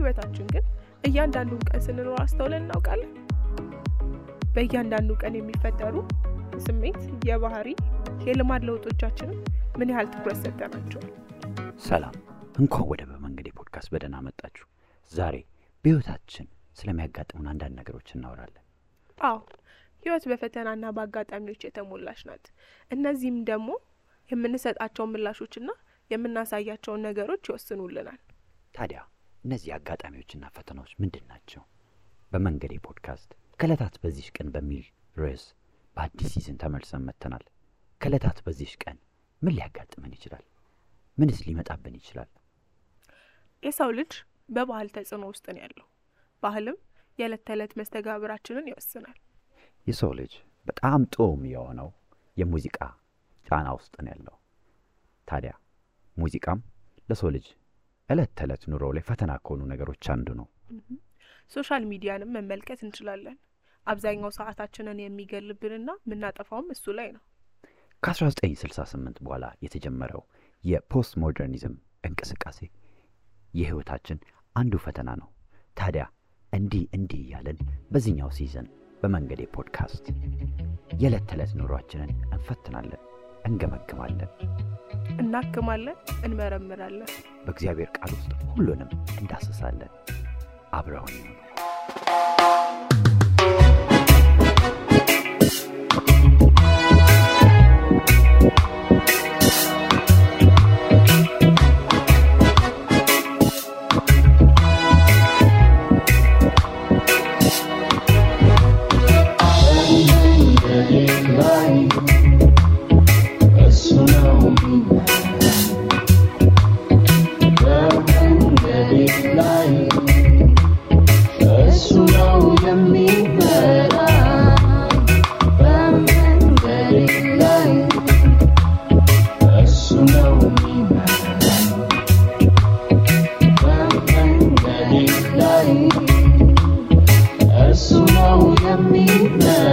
በህይወታችን ግን እያንዳንዱን ቀን ስንኖር አስተውለን እናውቃለን? በእያንዳንዱ ቀን የሚፈጠሩ ስሜት፣ የባህሪ፣ የልማድ ለውጦቻችንን ምን ያህል ትኩረት ሰጠናቸዋል? ሰላም፣ እንኳን ወደ በመንገዴ ፖድካስት በደህና መጣችሁ። ዛሬ በህይወታችን ስለሚያጋጥሙን አንዳንድ ነገሮች እናወራለን። አዎ ህይወት በፈተናና በአጋጣሚዎች የተሞላች ናት። እነዚህም ደግሞ የምንሰጣቸውን ምላሾችና የምናሳያቸውን ነገሮች ይወስኑልናል። ታዲያ እነዚህ አጋጣሚዎችና ፈተናዎች ምንድን ናቸው? በመንገዴ ፖድካስት ከዕለታት በዚች ቀን በሚል ርዕስ በአዲስ season ተመልሰን መጥተናል። ከዕለታት በዚች ቀን ምን ሊያጋጥመን ይችላል? ምንስ ሊመጣብን ይችላል? የሰው ልጅ በባህል ተጽዕኖ ውስጥ ነው ያለው። ባህልም የዕለት ተዕለት መስተጋብራችንን ይወስናል። የሰው ልጅ በጣም ጦም የሆነው የሙዚቃ ጫና ውስጥ ነው ያለው። ታዲያ ሙዚቃም ለሰው ልጅ ዕለት ተዕለት ኑሮ ላይ ፈተና ከሆኑ ነገሮች አንዱ ነው። social media ንም መመልከት እንችላለን። አብዛኛው ሰዓታችንን የሚገድልብንና የምናጠፋውም እሱ ላይ ነው። ከ1968 በኋላ የተጀመረው የ post modernism እንቅስቃሴ የህይወታችን አንዱ ፈተና ነው። ታዲያ እንዲህ እንዲህ እያለን በዚህኛው ሲዘን በመንገዴ ፖድካስት የዕለት ተዕለት ኑሯችንን እንፈትናለን፣ እንገመግማለን፣ እናክማለን፣ እንመረምራለን። በእግዚአብሔር ቃል ውስጥ ሁሉንም እንዳስሳለን። አብረውን ይሁኑ። እሱ ነው የሚመራ